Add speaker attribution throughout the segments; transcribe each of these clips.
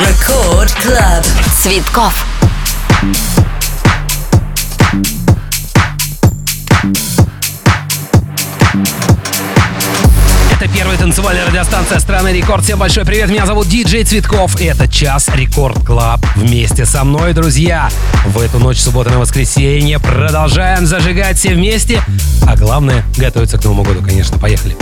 Speaker 1: Record Club. Цветков.
Speaker 2: Это первая танцевальная радиостанция страны Рекорд. Всем большой привет, меня зовут Диджей Цветков. И это час Рекорд Клаб. Вместе со мной, друзья, в эту ночь субботы на воскресенье продолжаем зажигать все вместе. А главное, готовиться к Новому году, конечно. Поехали.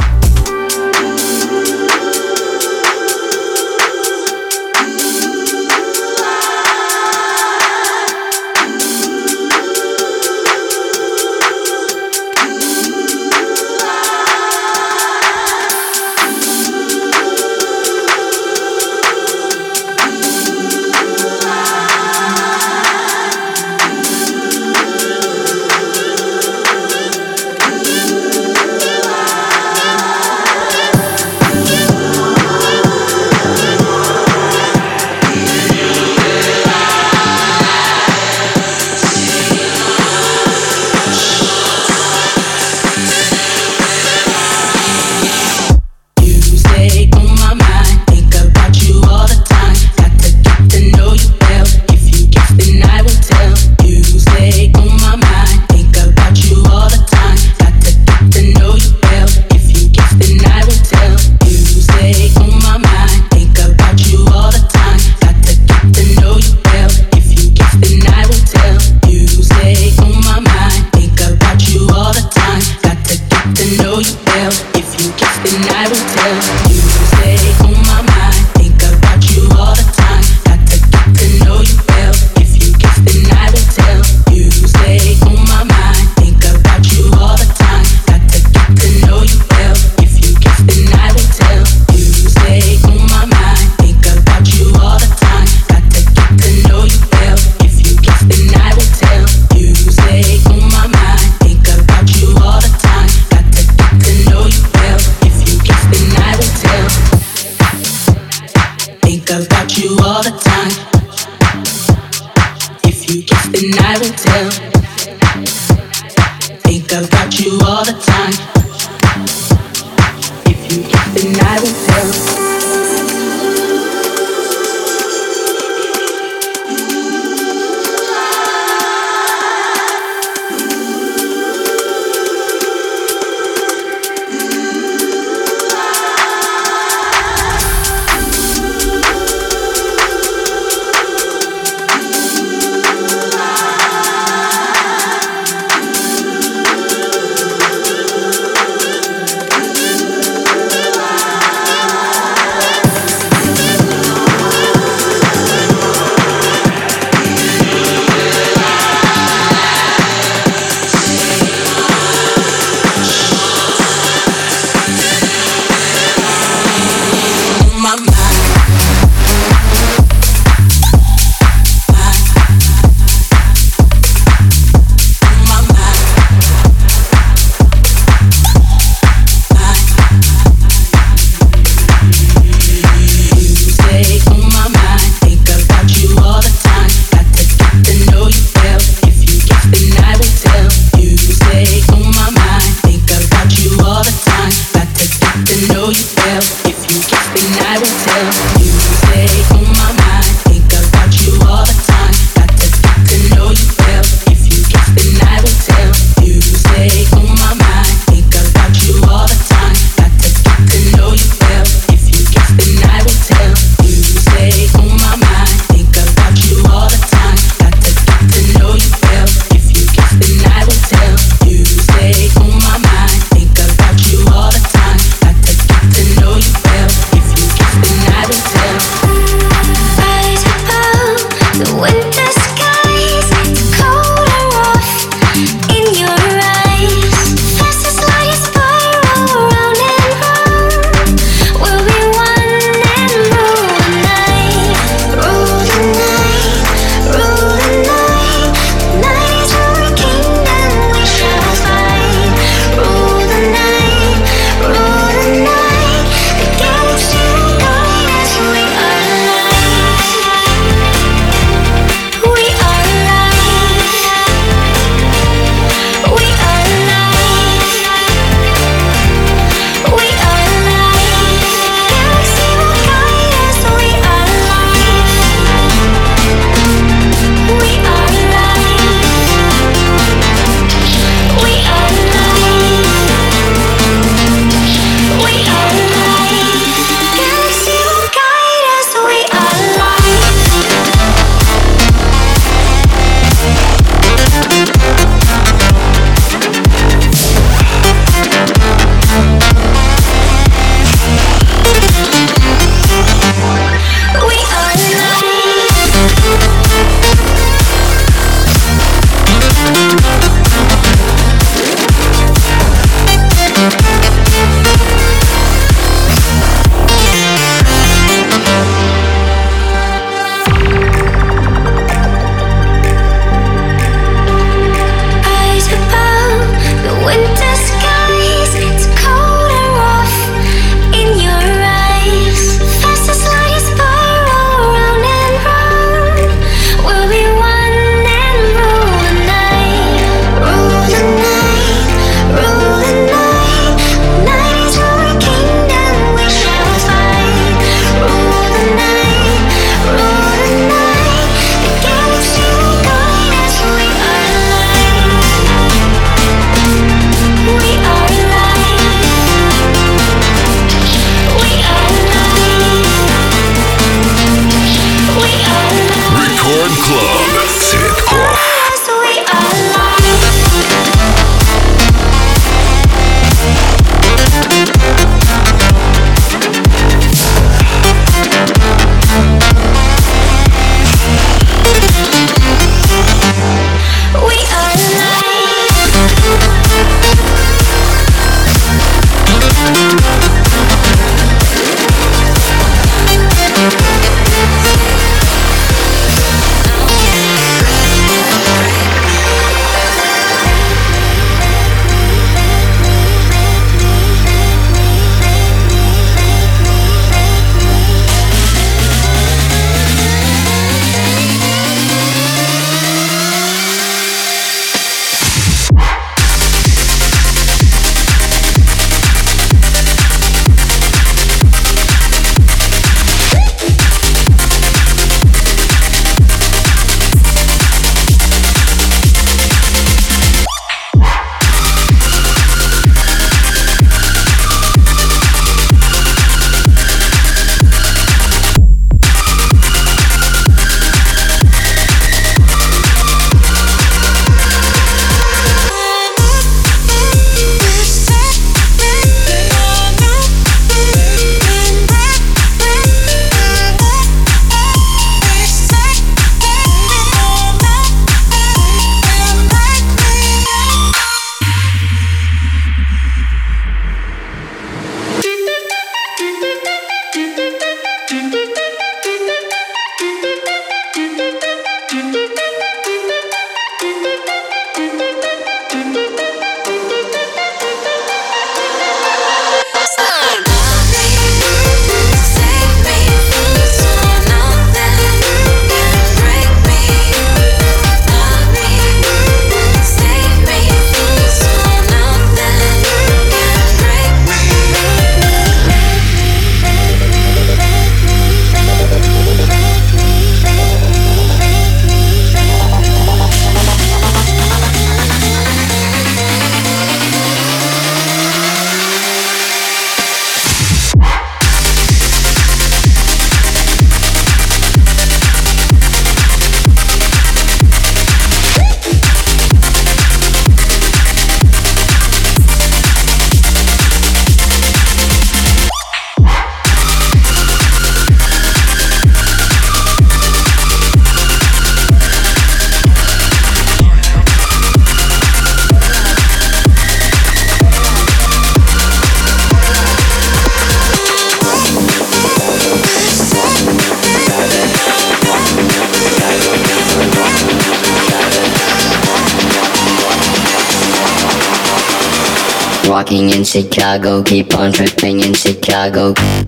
Speaker 3: Walking in Chicago, keep on tripping in Chicago.
Speaker 4: Heading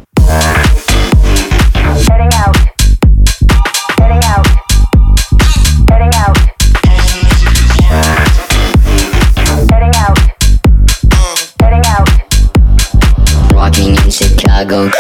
Speaker 4: out. Heading out. Heading out. Heading out. Heading out.
Speaker 3: Walking in Chicago.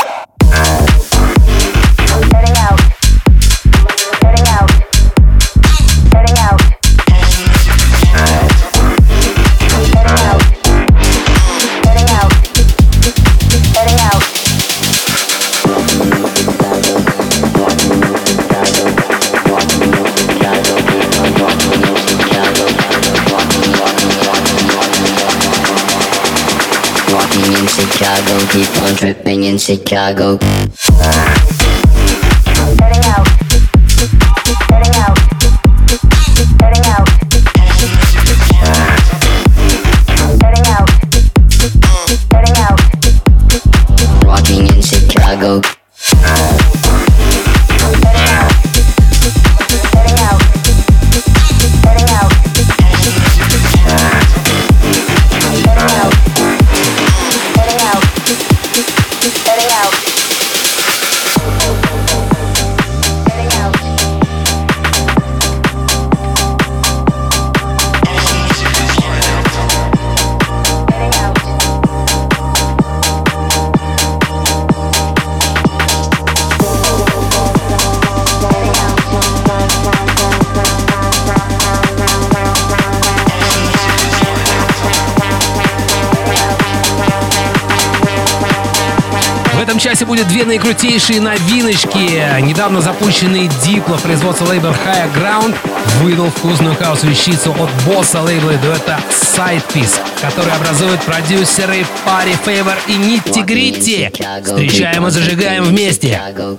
Speaker 3: Chicago, keep on tripping in Chicago.
Speaker 5: Будет две наикрутейшие новиночки. Недавно запущенный дипло производства лейбла Higher Ground выдал вкусную хаос-вещицу от босса лейбла дуэта Sidepiece, который образуют продюсеры Party Favor и Nitty Gritty. Встречаем и зажигаем вместе.
Speaker 3: Chicago.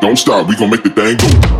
Speaker 6: Don't stop, we gon' make the thing go.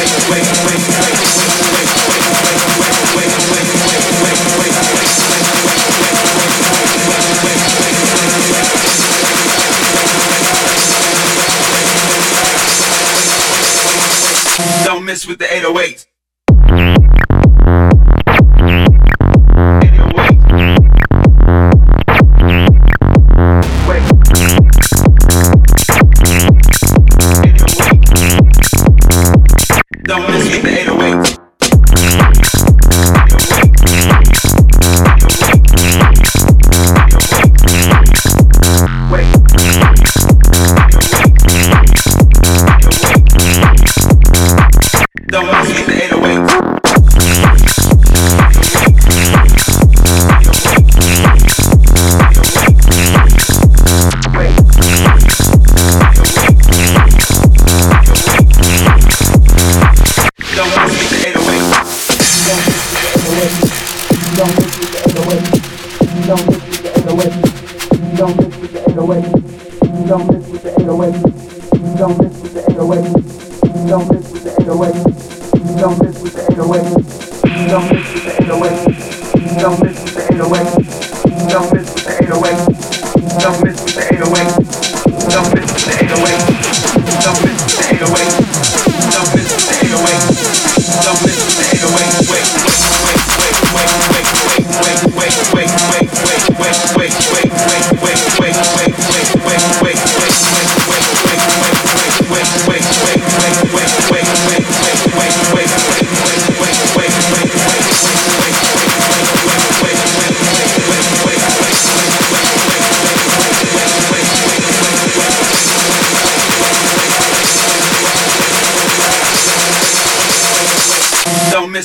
Speaker 7: with the 808.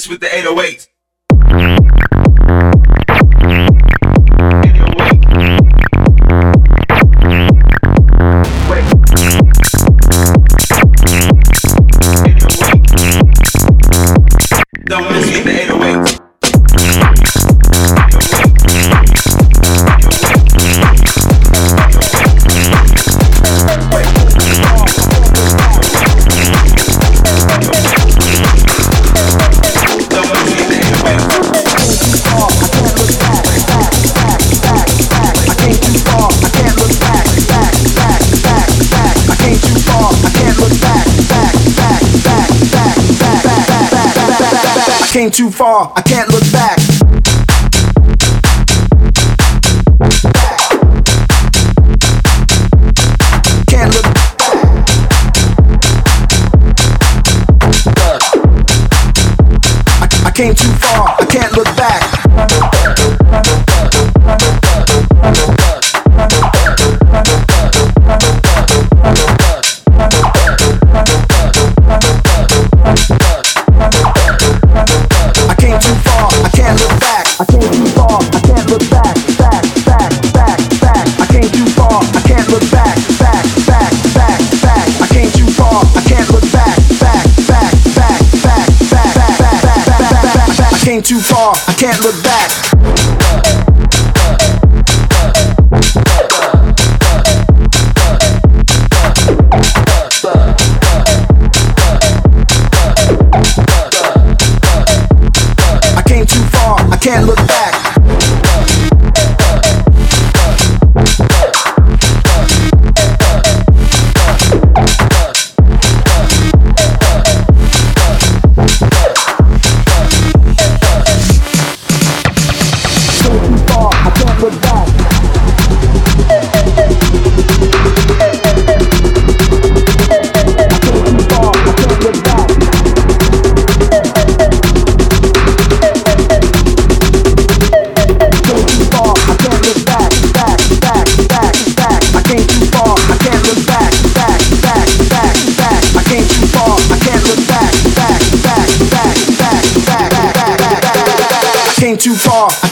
Speaker 7: with the
Speaker 8: 808s. too far, I can't look back. too far, I can't look back.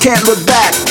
Speaker 8: Can't look back.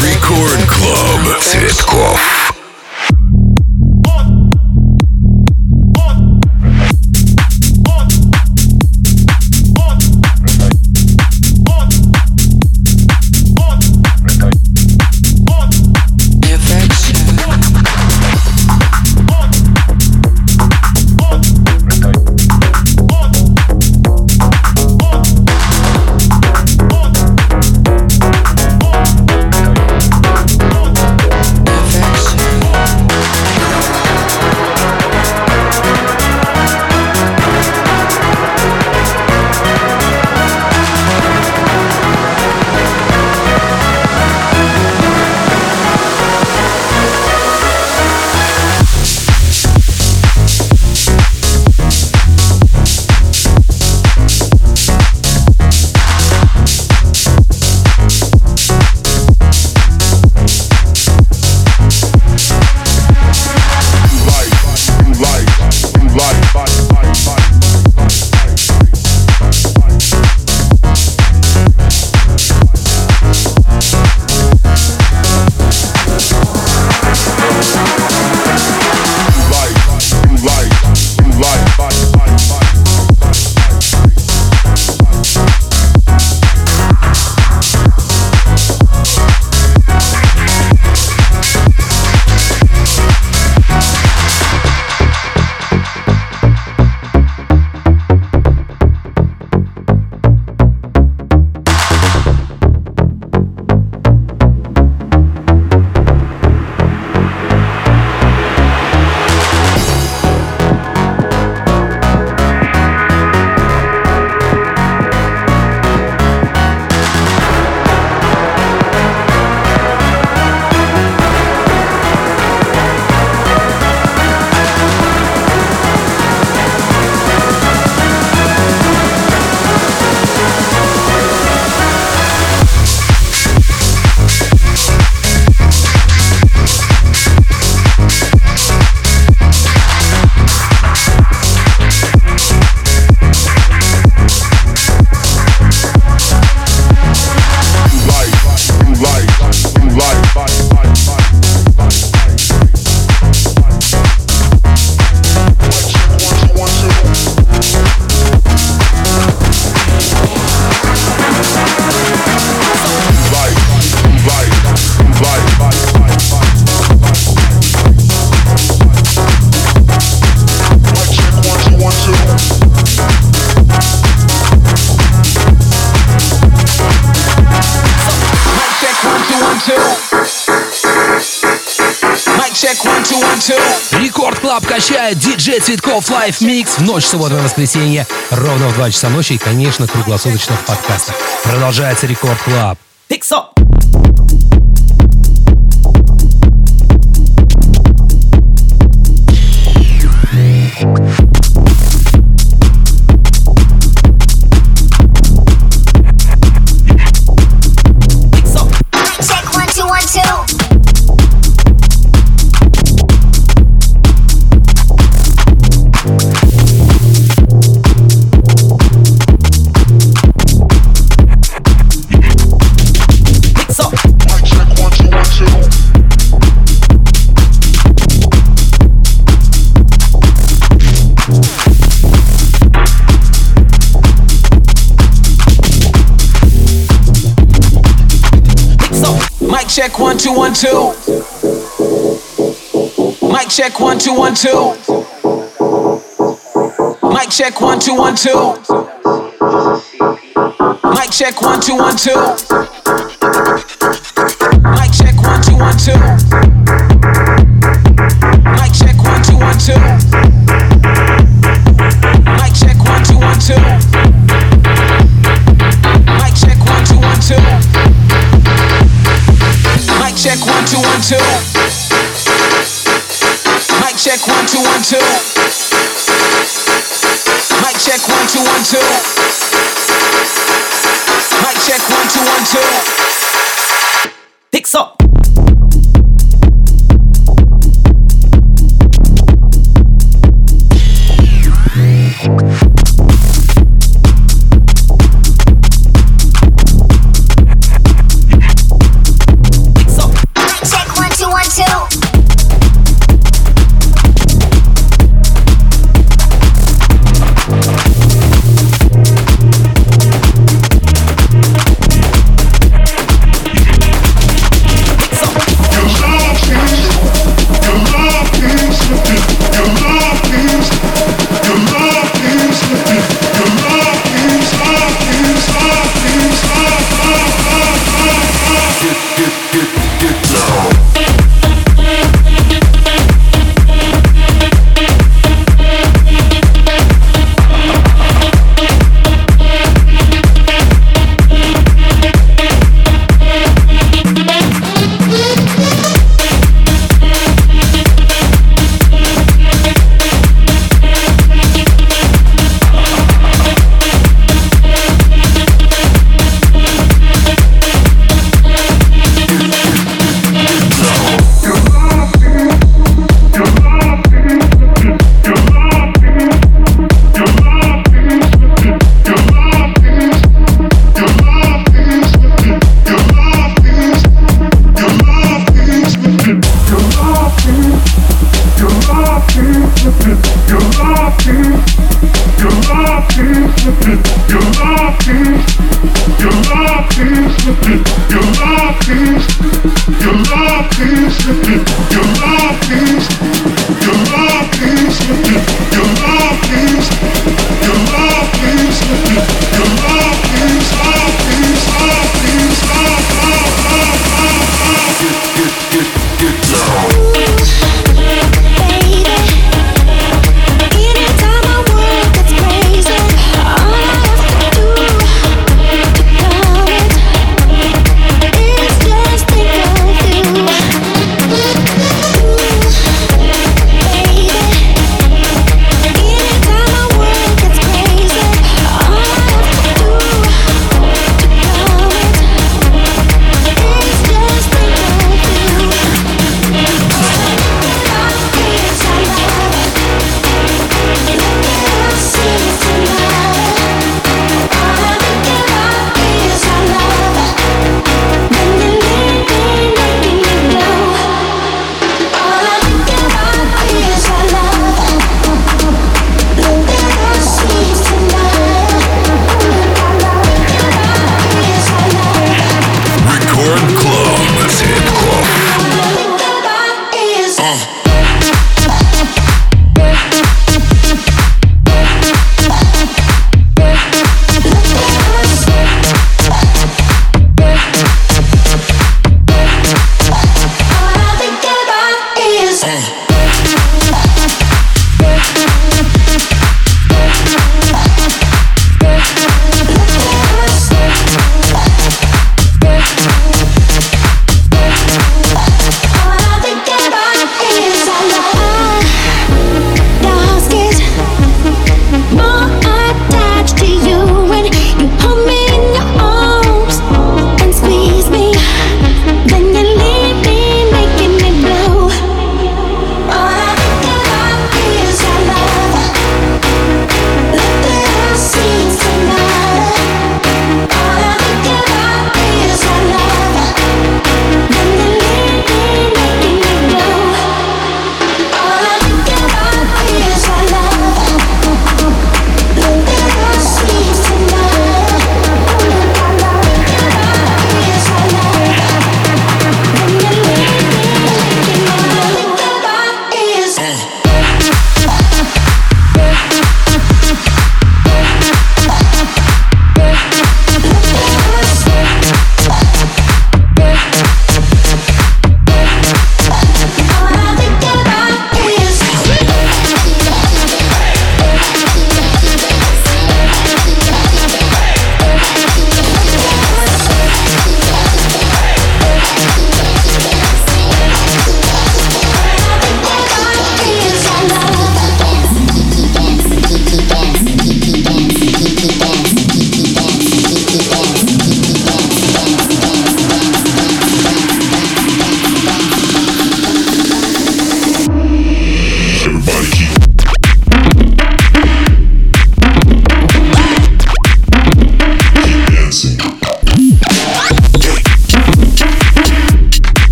Speaker 9: Рекорд Клуб Цветков.
Speaker 5: диджей Цветков Live Mix в ночь субботы на воскресенье ровно в 2 часа ночи и, конечно, круглосуточно в подкастах. Продолжается Рекорд Клаб.
Speaker 10: Two one two.
Speaker 11: Mic check one two one two. Mic check one two one two. Mic check one two one two. Mic check one two one two. Two. Mic check one two one two. Mic check one two one two. Mic check one two one two.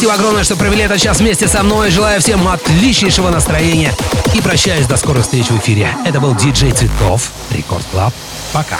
Speaker 5: Спасибо огромное, что провели этот час вместе со мной. Желаю всем отличнейшего настроения. И прощаюсь до скорых встреч в эфире. Это был DJ Цветов, Рекорд Клаб. Пока.